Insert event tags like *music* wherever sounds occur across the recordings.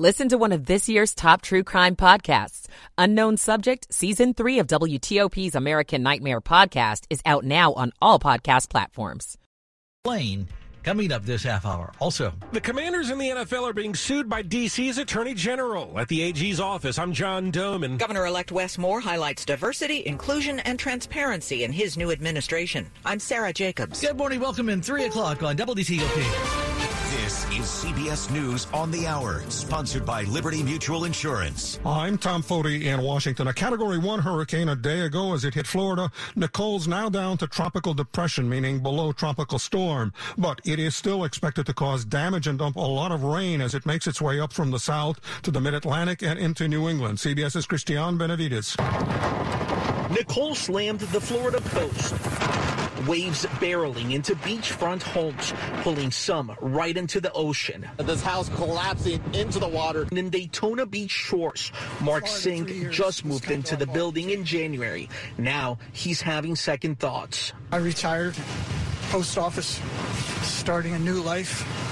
Listen to one of this year's top true crime podcasts. Unknown Subject, Season 3 of WTOP's American Nightmare podcast is out now on all podcast platforms. Lane coming up this half hour. Also, the commanders in the NFL are being sued by D.C.'s Attorney General at the AG's office. I'm John Domen. Governor elect Wes Moore highlights diversity, inclusion, and transparency in his new administration. I'm Sarah Jacobs. Good morning. Welcome in 3 o'clock on WTOP. This is CBS News on the Hour, sponsored by Liberty Mutual Insurance. I'm Tom Foti in Washington. A Category 1 hurricane a day ago as it hit Florida. Nicole's now down to tropical depression, meaning below tropical storm. But it is still expected to cause damage and dump a lot of rain as it makes its way up from the south to the mid-Atlantic and into New England. CBS's Christian Benavides. Nicole slammed the Florida coast waves barreling into beachfront homes, pulling some right into the ocean. This house collapsing into the water. In Daytona Beach shores, Mark Sink just moved into the building in January. Now he's having second thoughts. I retired, post office, starting a new life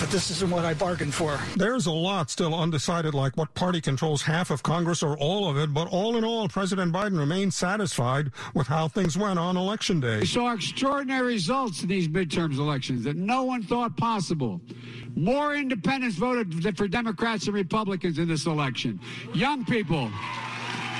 but this isn't what I bargained for. There's a lot still undecided, like what party controls half of Congress or all of it. But all in all, President Biden remains satisfied with how things went on Election Day. We saw extraordinary results in these midterms elections that no one thought possible. More independents voted for Democrats and Republicans in this election. Young people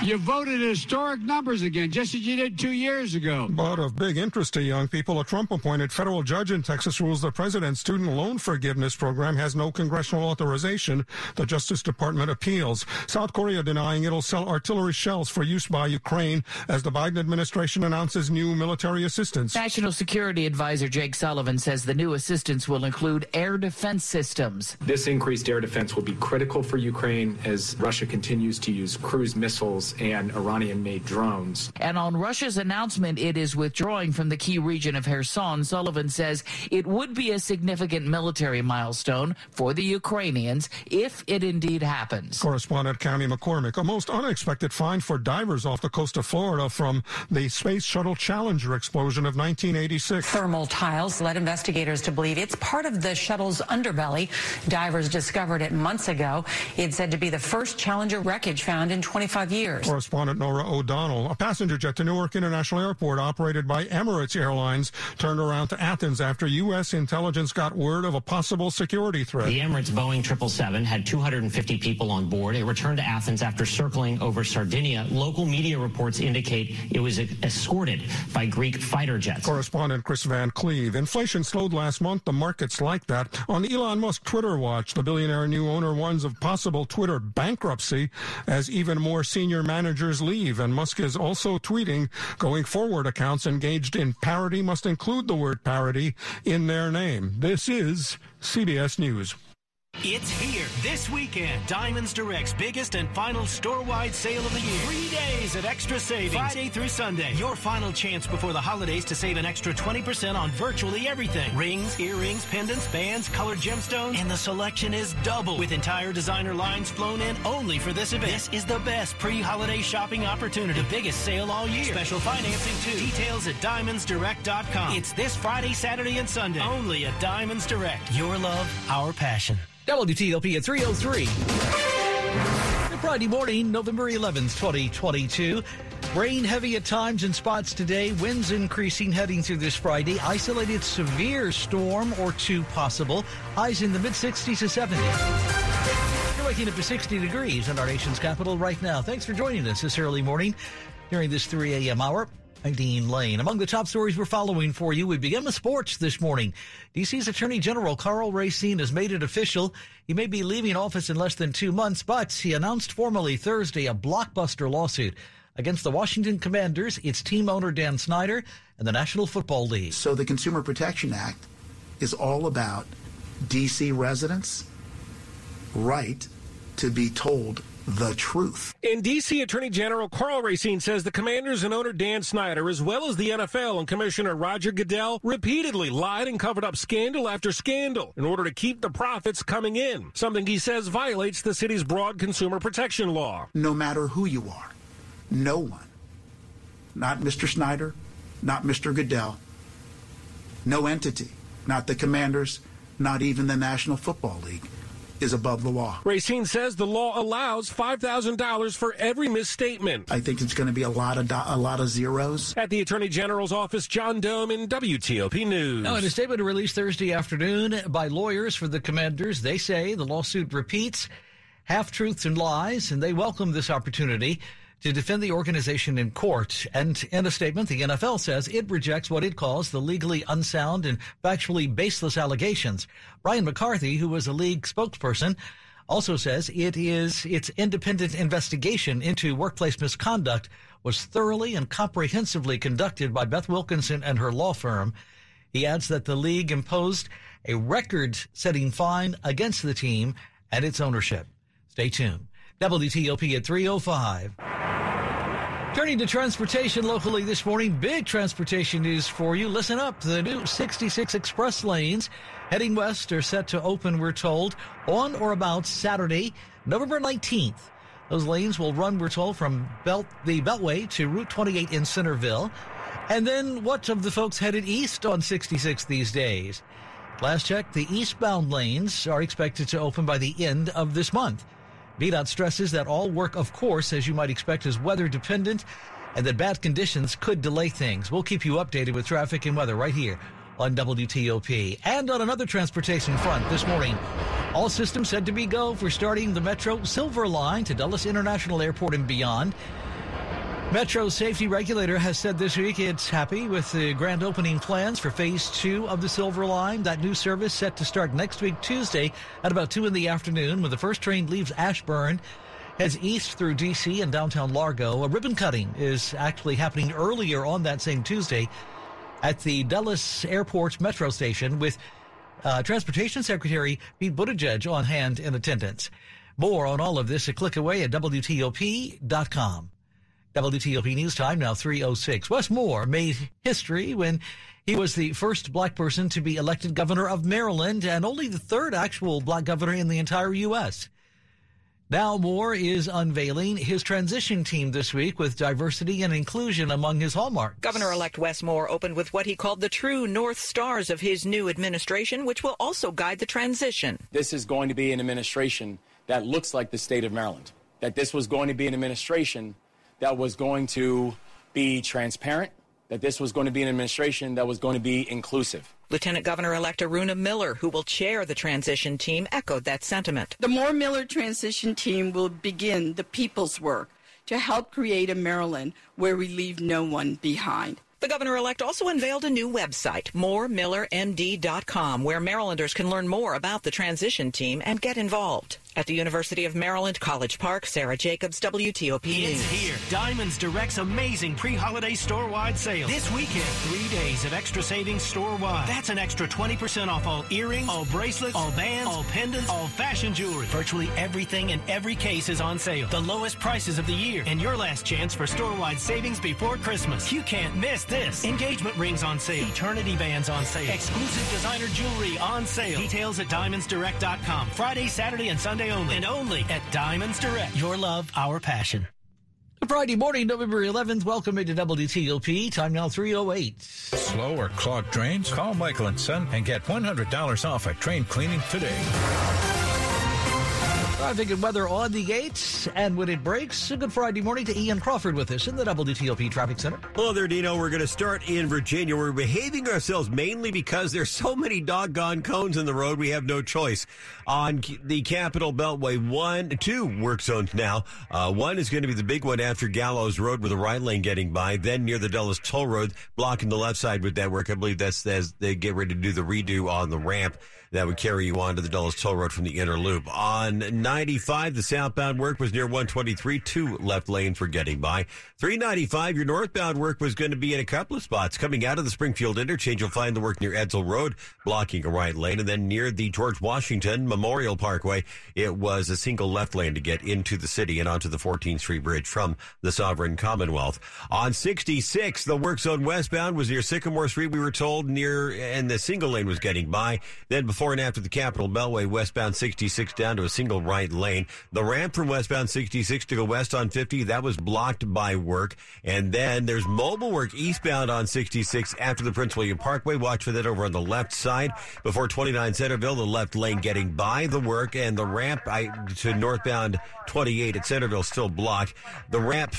you voted historic numbers again, just as you did two years ago. But of big interest to young people, a Trump appointed federal judge in Texas rules the president's student loan forgiveness program has no congressional authorization. The Justice Department appeals. South Korea denying it'll sell artillery shells for use by Ukraine as the Biden administration announces new military assistance. National Security Advisor Jake Sullivan says the new assistance will include air defense systems. This increased air defense will be critical for Ukraine as Russia continues to use cruise missiles and Iranian made drones. And on Russia's announcement it is withdrawing from the key region of Kherson, Sullivan says it would be a significant military milestone for the Ukrainians if it indeed happens. Correspondent Cami McCormick, a most unexpected find for divers off the coast of Florida from the Space Shuttle Challenger explosion of 1986. Thermal tiles led investigators to believe it's part of the shuttle's underbelly. Divers discovered it months ago. It's said to be the first Challenger wreckage found in 25 years. Correspondent Norah O'Donnell. A passenger jet to Newark International Airport operated by Emirates Airlines turned around to Athens after U.S. intelligence got word of a possible security threat. The Emirates Boeing 777 had 250 people on board. It returned to Athens after circling over Sardinia. Local media reports indicate it was escorted by Greek fighter jets. Correspondent Chris Van Cleave. Inflation slowed last month. The markets like that. On Elon Musk Twitter watch, the billionaire new owner warns of possible Twitter bankruptcy as even more senior managers leave. And Musk is also tweeting going forward accounts engaged in parody must include the word parody in their name. This is CBS News. It's here this weekend. Diamonds Direct's biggest and final store-wide sale of the year. Three days of extra savings. Friday through Sunday. Your final chance before the holidays to save an extra 20% on virtually everything. Rings, earrings, pendants, bands, colored gemstones, and the selection is double with entire designer lines flown in only for this event. This is the best pre-holiday shopping opportunity. The biggest sale all year. Special financing too. Details at diamondsdirect.com. It's this Friday, Saturday, and Sunday. Only at Diamonds Direct. Your love, our passion. WTOP at 303. Friday morning, November 11th, 2022. Rain heavy at times in spots today. Winds increasing heading through this Friday. Isolated severe storm or two possible. Highs in the mid 60s to 70s. You're waking up to 60 degrees in our nation's capital right now. Thanks for joining us this early morning during this 3 a.m. hour. I'm Dean Lane. Among the top stories we're following for you, we begin with sports this morning. DC's Attorney General Karl Racine has made it official. He may be leaving office in less than two months, but he announced formally Thursday a blockbuster lawsuit against the Washington Commanders, its team owner Dan Snyder, and the National Football League. So the Consumer Protection Act is all about DC residents' right to be told the truth. In D.C., Attorney General Karl Racine says the commanders and owner Dan Snyder, as well as the NFL and Commissioner Roger Goodell, repeatedly lied and covered up scandal after scandal in order to keep the profits coming in, something he says violates the city's broad consumer protection law. No matter who you are, no one, not Mr. Snyder, not Mr. Goodell, no entity, not the commanders, not even the National Football League, is above the law. Racine says the law allows $5,000 for every misstatement. I think it's going to be a lot of do- a lot of zeros. At the Attorney General's office, John Domen WTOP News. Now, in a statement released Thursday afternoon by lawyers for the commanders, they say the lawsuit repeats half truths and lies, and they welcome this opportunity to defend the organization in court. And in a statement, the NFL says it rejects what it calls the legally unsound and factually baseless allegations. Brian McCarthy, who was a league spokesperson, also says it is its independent investigation into workplace misconduct was thoroughly and comprehensively conducted by Beth Wilkinson and her law firm. He adds that the league imposed a record setting fine against the team and its ownership. Stay tuned. WTOP at 305. Turning to transportation locally this morning, big transportation news for you. Listen up. The new 66 express lanes heading west are set to open, we're told, on or about Saturday, November 19th. Those lanes will run, we're told, from Belt, the Beltway to Route 28 in Centreville. And then what of the folks headed east on 66 these days? Last check, the eastbound lanes are expected to open by the end of this month. VDOT stresses that all work, of course, as you might expect, is weather dependent and that bad conditions could delay things. We'll keep you updated with traffic and weather right here on WTOP. And on another transportation front this morning, all systems said to be go for starting the Metro Silver Line to Dulles International Airport and beyond. Metro safety regulator has said this week it's happy with the grand opening plans for phase two of the Silver Line. That new service set to start next week, Tuesday at about two in the afternoon when the first train leaves Ashburn heads east through D.C. and downtown Largo. A ribbon cutting is actually happening earlier on that same Tuesday at the Dulles Airport Metro Station with uh, Transportation Secretary Pete Buttigieg on hand in attendance. More on all of this a click away at WTOP.com. WTOP News Time now 306. Wes Moore made history when he was the first black person to be elected governor of Maryland and only the third actual black governor in the entire U.S. Now Moore is unveiling his transition team this week with diversity and inclusion among his hallmarks. Governor-elect Wes Moore opened with what he called the true North Stars of his new administration, which will also guide the transition. This is going to be an administration that looks like the state of Maryland. That this was going to be an administration that was going to be transparent, that this was going to be an administration that was going to be inclusive. Lieutenant Governor-elect Aruna Miller, who will chair the transition team, echoed that sentiment. The Moore Miller transition team will begin the people's work to help create a Maryland where we leave no one behind. The governor-elect also unveiled a new website, moremillermd.com, where Marylanders can learn more about the transition team and get involved. At the University of Maryland, College Park, Sarah Jacobs, WTOP It's News. here. Diamonds Direct's amazing pre-holiday store-wide sale. This weekend, three days of extra savings store-wide. That's an extra 20% off all earrings, all bracelets, all bands, all pendants, all fashion jewelry. Virtually everything in every case is on sale. The lowest prices of the year. And your last chance for store-wide savings before Christmas. You can't miss this. Engagement rings on sale. Eternity bands on sale. Exclusive designer jewelry on sale. Details at diamondsdirect.com. Friday, Saturday, and Sunday only. And only at Diamonds Direct. Your love, our passion. Friday morning, November 11th. Welcome into WTOP. Time now 308. Slow or clogged drains? Call Michael and Son and get $100 off a drain cleaning today. Traffic and weather on the gates, and when it breaks, a good Friday morning to Ian Crawford with us in the WTOP Traffic Center. Hello there, Dino. We're going to start in Virginia. We're behaving ourselves mainly because there's so many doggone cones in the road. We have no choice. On the Capital Beltway, one, two work zones now. Uh, one is going to be the big one after Gallows Road with the right lane getting by. Then near the Dulles Toll Road, blocking the left side with that work. I believe that's as they get ready to do the redo on the ramp that would carry you on to the Dulles Toll Road from the inner loop. On 95, the southbound work was near 123. Two left lanes were getting by. 395, your northbound work was going to be in a couple of spots. Coming out of the Springfield interchange, you'll find the work near Edsall Road, blocking a right lane. And then near the George Washington Memorial Parkway, it was a single left lane to get into the city and onto the 14th Street Bridge from the Sovereign Commonwealth. On 66, the work zone westbound was near Sycamore Street, we were told, near, and the single lane was getting by. Then before and after the Capital Beltway, westbound 66 down to a single right right lane. The ramp from westbound 66 to go west on 50, that was blocked by work. And then there's mobile work eastbound on 66 after the Prince William Parkway. Watch for that over on the left side. Before 29 Centreville, the left lane getting by the work and the ramp I, to northbound 28 at Centreville still blocked. The ramp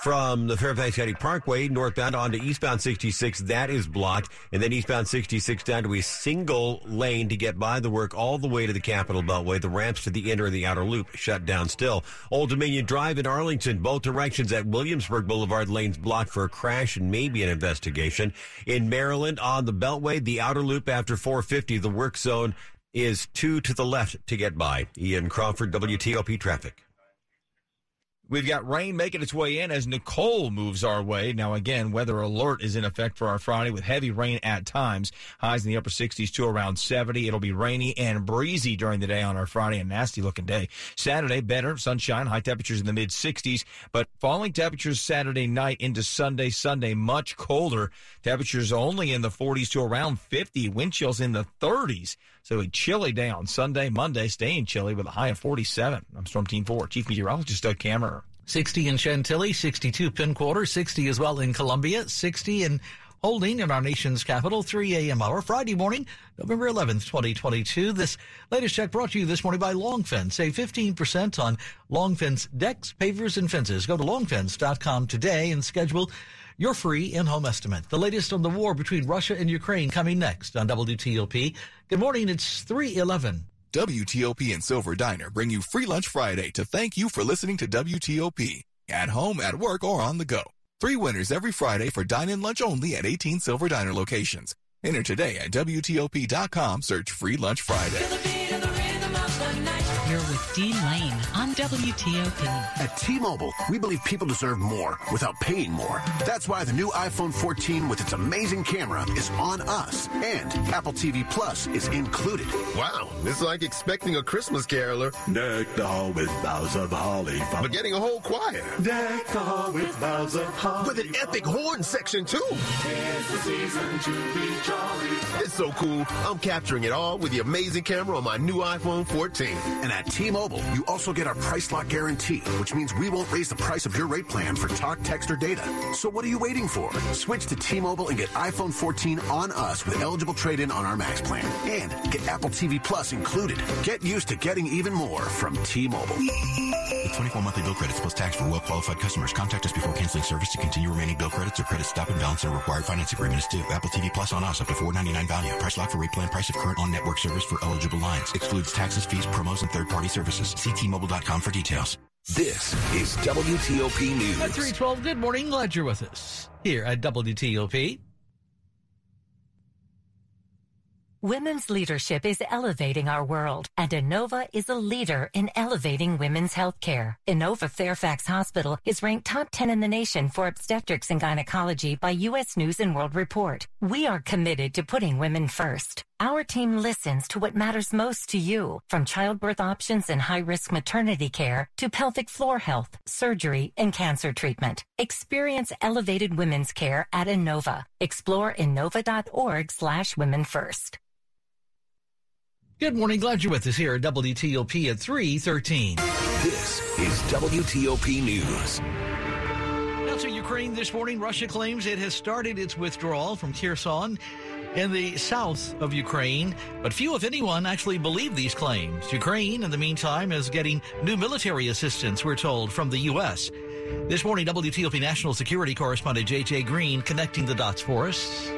from the Fairfax County Parkway northbound onto eastbound 66. That is blocked. And then eastbound 66 down to a single lane to get by the work all the way to the Capital Beltway. The ramps to the inner and the outer loop shut down still. Old Dominion Drive in Arlington, both directions at Williamsburg Boulevard lanes blocked for a crash and maybe an investigation. In Maryland on the Beltway, the outer loop after 450, the work zone is two to the left to get by. Ian Crawford, WTOP Traffic. We've got rain making its way in as Nicole moves our way. Now, again, weather alert is in effect for our Friday with heavy rain at times. Highs in the upper 60s to around 70. It'll be rainy and breezy during the day on our Friday, a nasty looking day. Saturday, better, sunshine, high temperatures in the mid 60s, but falling temperatures Saturday night into Sunday. Sunday, much colder. Temperatures only in the 40s to around 50. Wind chills in the 30s. So a chilly day on Sunday, Monday staying chilly with a high of 47. I'm Storm Team 4, Chief Meteorologist Doug Kammerer. 60 in Chantilly, 62 Penn Quarter, 60 as well in Columbia, 60 in Holding in our nation's capital, 3 a.m. hour, Friday morning, November 11th, 2022. This latest check brought to you this morning by Long Fence. Save 15% on Long Fence decks, pavers, and fences. Go to longfence.com today and schedule your free in-home estimate. The latest on the war between Russia and Ukraine coming next on WTOP. Good morning. It's 311. WTOP and Silver Diner bring you Free Lunch Friday to thank you for listening to WTOP. At home, at work, or on the go. Three winners every Friday for dine-in lunch only at 18 Silver Diner locations. Enter today at WTOP.com. Search Free Lunch Friday. You're with Dean Lane on WTOP. At T-Mobile, we believe people deserve more without paying more. That's why the new iPhone 14 with its amazing camera is on us. And Apple TV Plus is included. Wow, it's like expecting a Christmas caroler. Deck the hall with boughs of holly. But getting a whole choir. Deck the hall with boughs of holly. With an epic horn section, too. It's the season to be jolly. It's so cool. I'm capturing it all with the amazing camera on my new iPhone 14. And at T-Mobile, you also get our price lock guarantee, which means we won't raise the price of your rate plan for talk, text, or data. So what are you waiting for? Switch to T-Mobile and get iPhone 14 on us with eligible trade-in on our Max plan. And get Apple TV Plus included. Get used to getting even more from T-Mobile. With 24 monthly bill credits plus tax for well-qualified customers, contact us before canceling service to continue remaining bill credits or credit stop and balance and required finance agreement is due. Apple TV Plus on us up to 499 value. Price lock for rate plan price of current on network service for eligible lines. Excludes taxes, fees, promos, and third-party services. See T-Mobile.com for details. This is WTOP News. At 312, good morning. Glad you're with us here at WTOP. Women's leadership is elevating our world, and Inova is a leader in elevating women's healthcare. Inova Fairfax Hospital is ranked top 10 in the nation for obstetrics and gynecology by U.S. News and World Report. We are committed to putting women first. Our team listens to what matters most to you, from childbirth options and high-risk maternity care to pelvic floor health, surgery, and cancer treatment. Experience elevated women's care at Inova. Explore inova.org slash women first. Good morning. Glad you're with us here at WTOP at 313. This is WTOP News. Now to Ukraine this morning. Russia claims it has started its withdrawal from Kherson in the south of Ukraine, but few, if anyone, actually believe these claims. Ukraine, in the meantime, is getting new military assistance, we're told, from the U.S. This morning, WTOP national security correspondent J.J. Green connecting the dots for us.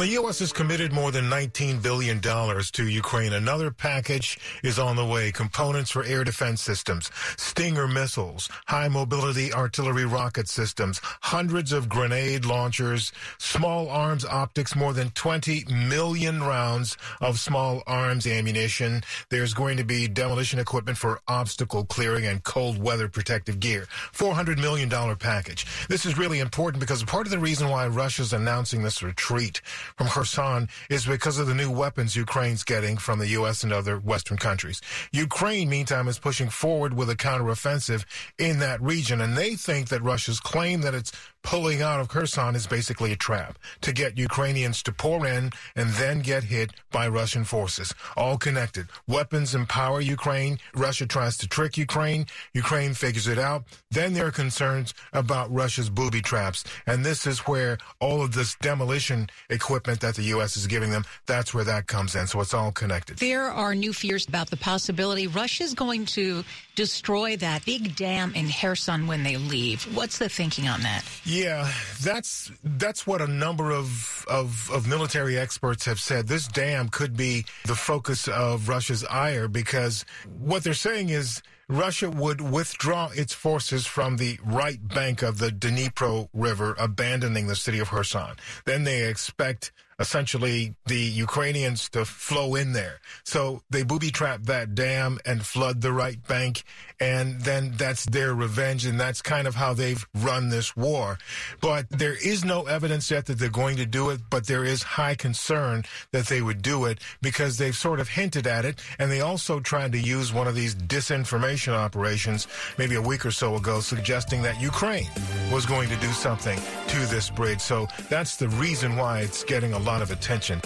The U.S. has committed more than $19 billion to Ukraine. Another package is on the way. Components for air defense systems, Stinger missiles, high mobility artillery rocket systems, hundreds of grenade launchers, small arms optics, more than 20 million rounds of small arms ammunition. There's going to be demolition equipment for obstacle clearing and cold weather protective gear. $400 million package. This is really important because part of the reason why Russia's announcing this retreat from Kherson is because of the new weapons Ukraine's getting from the U.S. and other Western countries. Ukraine, meantime, is pushing forward with a counteroffensive in that region, and they think that Russia's claim that it's pulling out of Kherson is basically a trap to get Ukrainians to pour in and then get hit by Russian forces. All connected. Weapons empower Ukraine. Russia tries to trick Ukraine. Ukraine figures it out. Then there are concerns about Russia's booby traps. And this is where all of this demolition equipment that the U.S. is giving them, that's where that comes in. So it's all connected. There are new fears about the possibility Russia's going to destroy that big dam in Kherson when they leave. What's the thinking on that? Yeah, that's that's what a number of, of of military experts have said. This dam could be the focus of Russia's ire because what they're saying is Russia would withdraw its forces from the right bank of the Dnipro River, abandoning the city of Kherson. Then they expect essentially the Ukrainians to flow in there. So they booby trap that dam and flood the right bank, and then that's their revenge, and that's kind of how they've run this war. But there is no evidence yet that they're going to do it, but there is high concern that they would do it because they've sort of hinted at it, and they also tried to use one of these disinformation operations maybe a week or so ago, suggesting that Ukraine was going to do something to this bridge. So that's the reason why it's getting a lot of attention.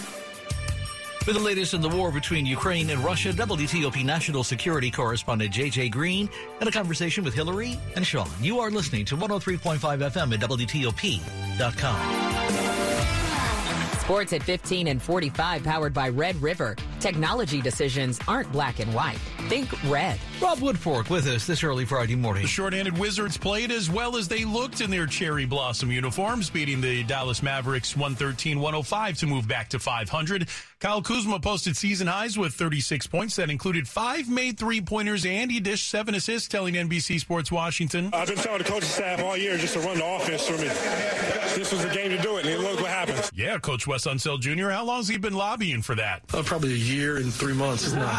For the latest in the war between Ukraine and Russia, WTOP national security correspondent JJ Green had a conversation with Hillary and Sean. You are listening to 103.5 FM at WTOP.com. Sports at 15 and 45 powered by Red River. Technology decisions aren't black and white. Think red. Rob Woodfork with us this early Friday morning. The short-handed Wizards played as well as they looked in their cherry blossom uniforms, beating the Dallas Mavericks 113-105 to move back to 500. Kyle Kuzma posted season highs with 36 points that included five made three-pointers and he dished seven assists, telling NBC Sports Washington. I've been telling the coaching staff all year just to run the offense for me. This was the game to do it, and look what happens. Yeah, Coach Wes Unseld Jr., how long has he been lobbying for that? Uh, probably a year and three months. It's not,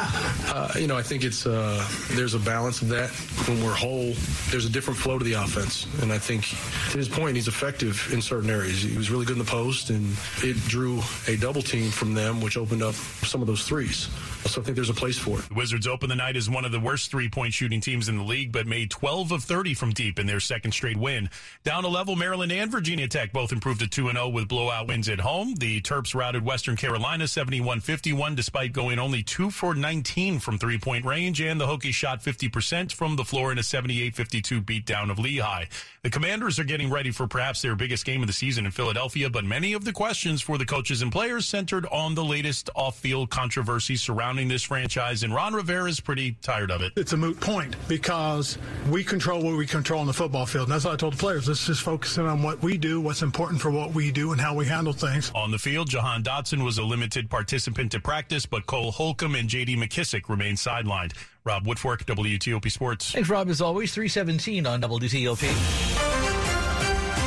uh, you know, I think it's uh, there's a balance of that. When we're whole, there's a different flow to the offense, and I think to his point, he's effective in certain areas. He was really good in the post, and it drew a double team from them, which opened up some of those threes. So I think there's a place for it. The Wizards open the night as one of the worst three point shooting teams in the league, but made 12 of 30 from deep in their second straight win. Down a level, Maryland and Virginia Tech both improved to 2 0 with blowout wins at home. The Terps routed Western Carolina 71 51 despite going only 2 for 19 from three point range, and the Hokies shot 50% from the floor in a 78 52 beatdown of Lehigh. The Commanders are getting ready for perhaps their biggest game of the season in Philadelphia, but many of the questions for the coaches and players centered on the latest off field controversy surrounding this franchise, and Ron Rivera is pretty tired of it. It's a moot point because we control what we control on the football field. And that's what I told the players. Let's just focus in on what we do, what's important for what we do, and how we handle things. On the field, Jahan Dotson was a limited participant to practice, but Cole Holcomb and J.D. McKissic remained sidelined. Rob Woodfork, WTOP Sports. Thanks, Rob, as always. 317 on WTOP.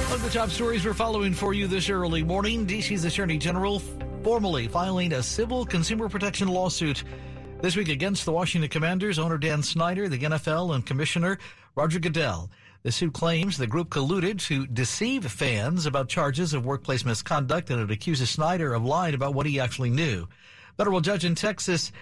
One of the top stories we're following for you this early morning. DC's Attorney General formally filing a civil consumer protection lawsuit this week against the Washington Commanders, owner Dan Snyder, the NFL, and Commissioner Roger Goodell. The suit claims the group colluded to deceive fans about charges of workplace misconduct and it accuses Snyder of lying about what he actually knew. Federal judge in Texas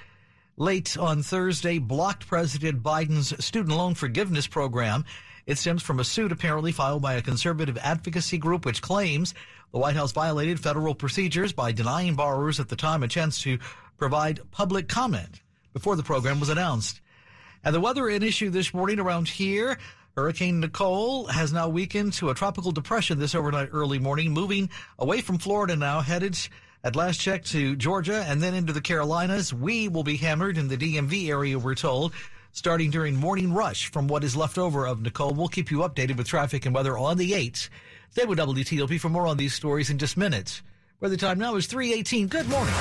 late on Thursday blocked President Biden's student loan forgiveness program. It stems from a suit apparently filed by a conservative advocacy group which claims the White House violated federal procedures by denying borrowers at the time a chance to provide public comment before the program was announced. And the weather an issue this morning around here. Hurricane Nicole has now weakened to a tropical depression this overnight early morning, moving away from Florida now, headed at last check to Georgia and then into the Carolinas. We will be hammered in the DMV area, we're told, starting during morning rush from what is left over of Nicole. We'll keep you updated with traffic and weather on the 8th. Stay with WTOP for more on these stories in just minutes. Where the time now is 318. Good morning.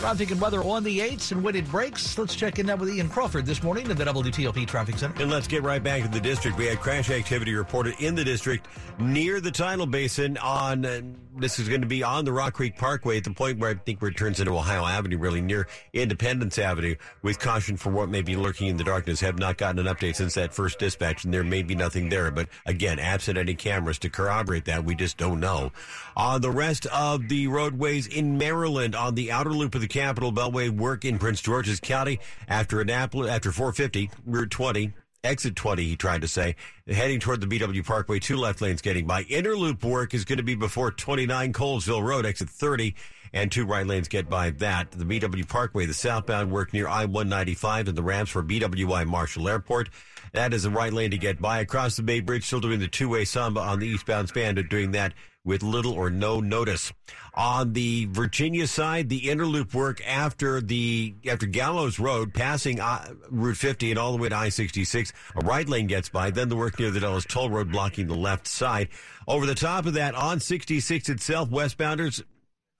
Traffic and weather on the 8s and when it breaks. Let's check in now with Ian Crawford this morning at the WTOP Traffic Center. And let's get right back to the district. We had crash activity reported in the district near the tidal basin on, uh, this is going to be on the Rock Creek Parkway at the point where I think where it turns into Ohio Avenue, really near Independence Avenue, with caution for what may be lurking in the darkness. Have not gotten an update since that first dispatch, and there may be nothing there. But again, absent any cameras to corroborate that, we just don't know. On the rest of the roadways in Maryland, on the outer loop of the Capital Beltway, work in Prince George's County after Annapolis, after 450, Route 20 exit 20, he tried to say, heading toward the BW Parkway, two left lanes getting by. Interloop work is going to be before 29 Colesville Road, exit 30, and two right lanes get by that. The BW Parkway, the southbound work near I-195 and the ramps for BWI Marshall Airport. That is the right lane to get by. Across the Bay Bridge, still doing the two-way samba on the eastbound span, doing that with little or no notice. On the Virginia side, the interloop work after the after Gallows Road, passing uh, Route 50 and all the way to I-66, a right lane gets by. Then the work near the Dulles Toll Road blocking the left side. Over the top of that, on 66 itself, westbounders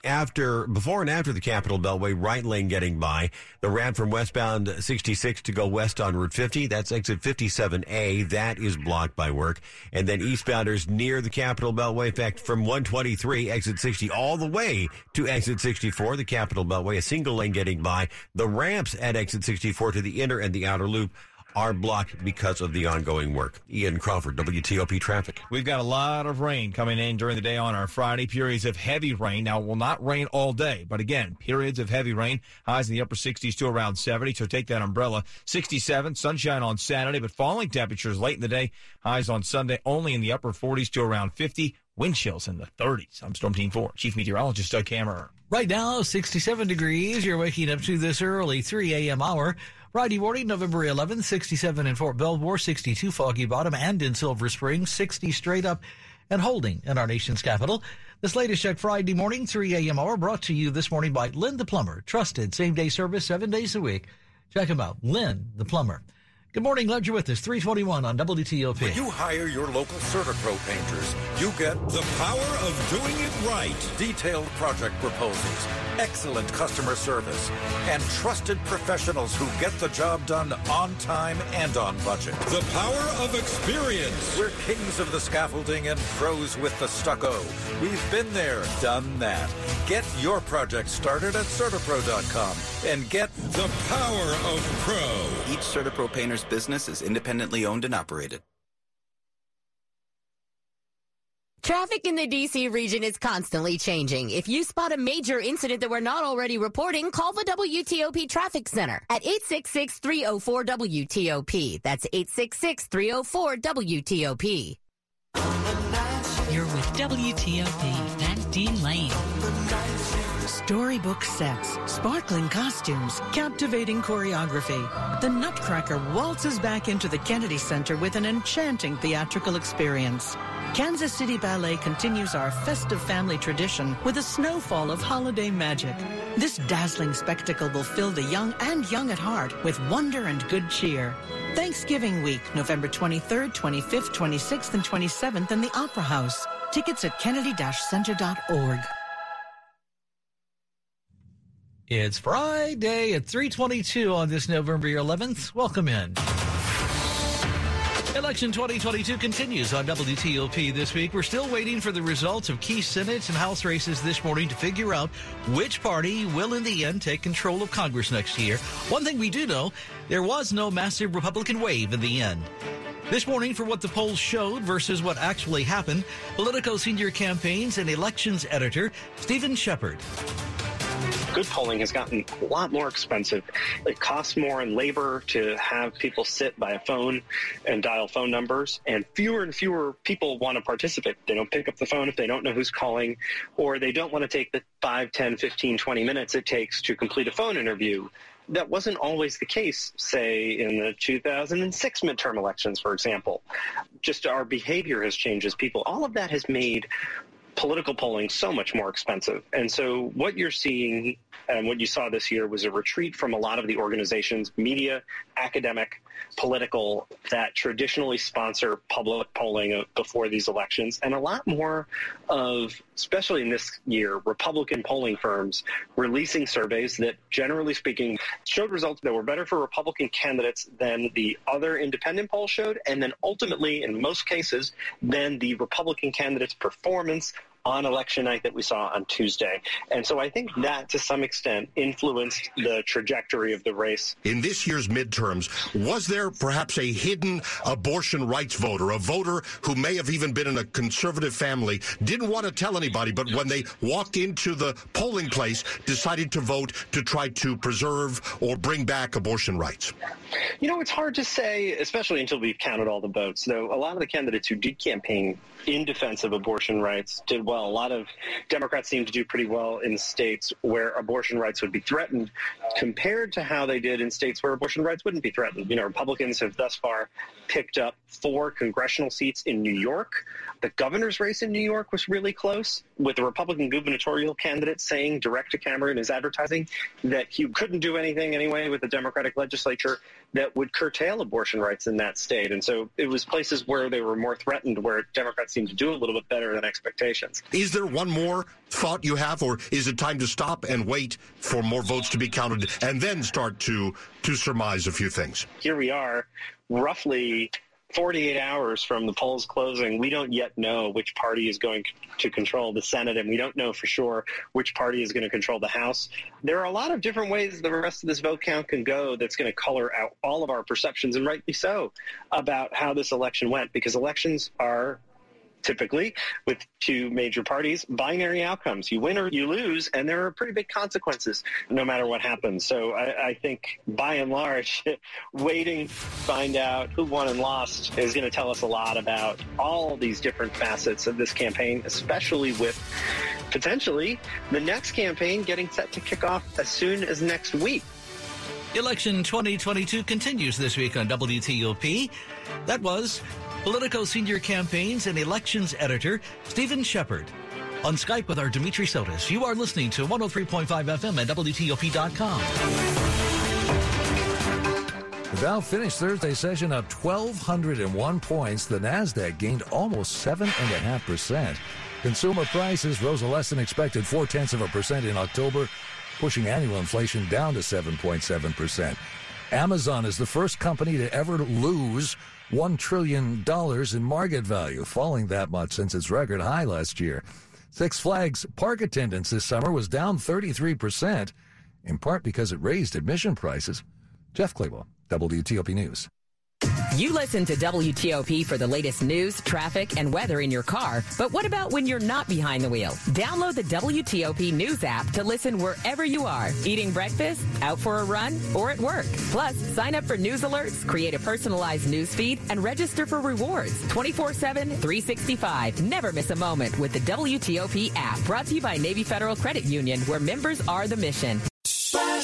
after, before and after the Capital Beltway, right lane getting by. The ramp from westbound 66 to go west on Route 50, that's exit 57A. That is blocked by work. And then eastbounders near the Capital Beltway, in fact, from 123, exit 60, all the way to exit 64, the Capital Beltway, a single lane getting by. The ramps at exit 64 to the inner and the outer loop are blocked because of the ongoing work. Ian Crawford, WTOP Traffic. We've got a lot of rain coming in during the day on our Friday. Periods of heavy rain. Now, it will not rain all day, but again, periods of heavy rain. Highs in the upper 60s to around 70, so take that umbrella. 67, sunshine on Saturday, but falling temperatures late in the day. Highs on Sunday only in the upper 40s to around 50. Wind chills in the 30s. I'm Storm Team 4, Chief Meteorologist Doug Kammerer. Right now, 67 degrees. You're waking up to this early 3 a.m. hour. Friday morning, November 11th, 67 in Fort Belvoir, 62 Foggy Bottom, and in Silver Spring, 60 straight up and holding in our nation's capital. This latest check Friday morning, 3 a.m. hour, brought to you this morning by Lynn the Plumber. Trusted same day service seven days a week. Check him out, Lynn the Plumber. Good morning, glad you're with us. 321 on WTOP. When you hire your local CertaPro painters, you get the power of doing it right. Detailed project proposals, excellent customer service, and trusted professionals who get the job done on time and on budget. The power of experience. We're kings of the scaffolding and pros with the stucco. We've been there, done that. Get your project started at CertaPro.com and get the power of pro. Each CertaPro painter's business is independently owned and operated. Traffic in the DC region is constantly changing. If you spot a major incident that we're not already reporting, call the WTOP Traffic Center at 866-304-WTOP. That's 866-304-WTOP. You're with WTOP and Dean Lane. Storybook sets, sparkling costumes, captivating choreography. The Nutcracker waltzes back into the Kennedy Center with an enchanting theatrical experience. Kansas City Ballet continues our festive family tradition with a snowfall of holiday magic. This dazzling spectacle will fill the young and young at heart with wonder and good cheer. Thanksgiving week, November 23rd, 25th, 26th, and 27th in the Opera House. Tickets at kennedy-center.org. It's Friday at 322 on this November 11th. Welcome in. Election 2022 continues on WTOP this week. We're still waiting for the results of key Senate and House races this morning to figure out which party will in the end take control of Congress next year. One thing we do know, there was no massive Republican wave in the end. This morning, for what the polls showed versus what actually happened, Politico senior campaigns and elections editor Steven Shepard good polling has gotten a lot more expensive. It costs more in labor to have people sit by a phone and dial phone numbers, and fewer and fewer people want to participate. They don't pick up the phone if they don't know who's calling, or they don't want to take the 5, 10, 15, 20 minutes it takes to complete a phone interview that wasn't always the case, say, in the 2006 midterm elections, for example. Just our behavior has changed as people. All of that has made political polling so much more expensive. And so what you're seeing and what you saw this year was a retreat from a lot of the organizations, media, academic, political, that traditionally sponsor public polling before these elections, and a lot more of, especially in this year, Republican polling firms releasing surveys that, generally speaking, showed results that were better for Republican candidates than the other independent polls showed, and then ultimately, in most cases, than the Republican candidates' performance on election night that we saw on Tuesday. And so I think that to some extent influenced the trajectory of the race. In this year's midterms, was there perhaps a hidden abortion rights voter, a voter who may have even been in a conservative family, didn't want to tell anybody, but when they walked into the polling place, decided to vote to try to preserve or bring back abortion rights? You know, it's hard to say, especially until we've counted all the votes. Though a lot of the candidates who did campaign in defense of abortion rights did well. A lot of Democrats seem to do pretty well in states where abortion rights would be threatened compared to how they did in states where abortion rights wouldn't be threatened. You know, Republicans have thus far picked up four congressional seats in New York. The governor's race in New York was really close, with the Republican gubernatorial candidate saying direct to camera in his advertising that he couldn't do anything anyway with the Democratic legislature that would curtail abortion rights in that state. And so it was places where they were more threatened where Democrats seemed to do a little bit better than expectations. Is there one more thought you have, or is it time to stop and wait for more votes to be counted and then start to, to surmise a few things? Here we are, roughly 48 hours from the polls closing, we don't yet know which party is going to control the Senate, and we don't know for sure which party is going to control the House. There are a lot of different ways the rest of this vote count can go that's going to color out all of our perceptions, and rightly so, about how this election went, because elections are typically with two major parties, binary outcomes. You win or you lose, and there are pretty big consequences no matter what happens. So I, I think by and large, *laughs* waiting to find out who won and lost is going to tell us a lot about all these different facets of this campaign, especially with potentially the next campaign getting set to kick off as soon as next week. Election 2022 continues this week on WTOP. That was Politico senior campaigns and elections editor Steven Shepard. On Skype with our Dimitri Sotis. You are listening to 103.5 FM at WTOP.com. The Dow finished Thursday session up 1,201 points. The NASDAQ gained almost 7.5%. Consumer prices rose a less than expected four tenths of a percent in October, pushing annual inflation down to 7.7%. Amazon is the first company to ever lose $1 trillion in market value, falling that much since its record high last year. Six Flags park attendance this summer was down 33%, in part because it raised admission prices. Jeff Clabaugh, WTOP News. You listen to WTOP for the latest news, traffic, and weather in your car. But what about when you're not behind the wheel? Download the WTOP News app to listen wherever you are eating breakfast, out for a run, or at work. Plus, sign up for news alerts, create a personalized news feed, and register for rewards 24 7, 365. Never miss a moment with the WTOP app. Brought to you by Navy Federal Credit Union, where members are the mission.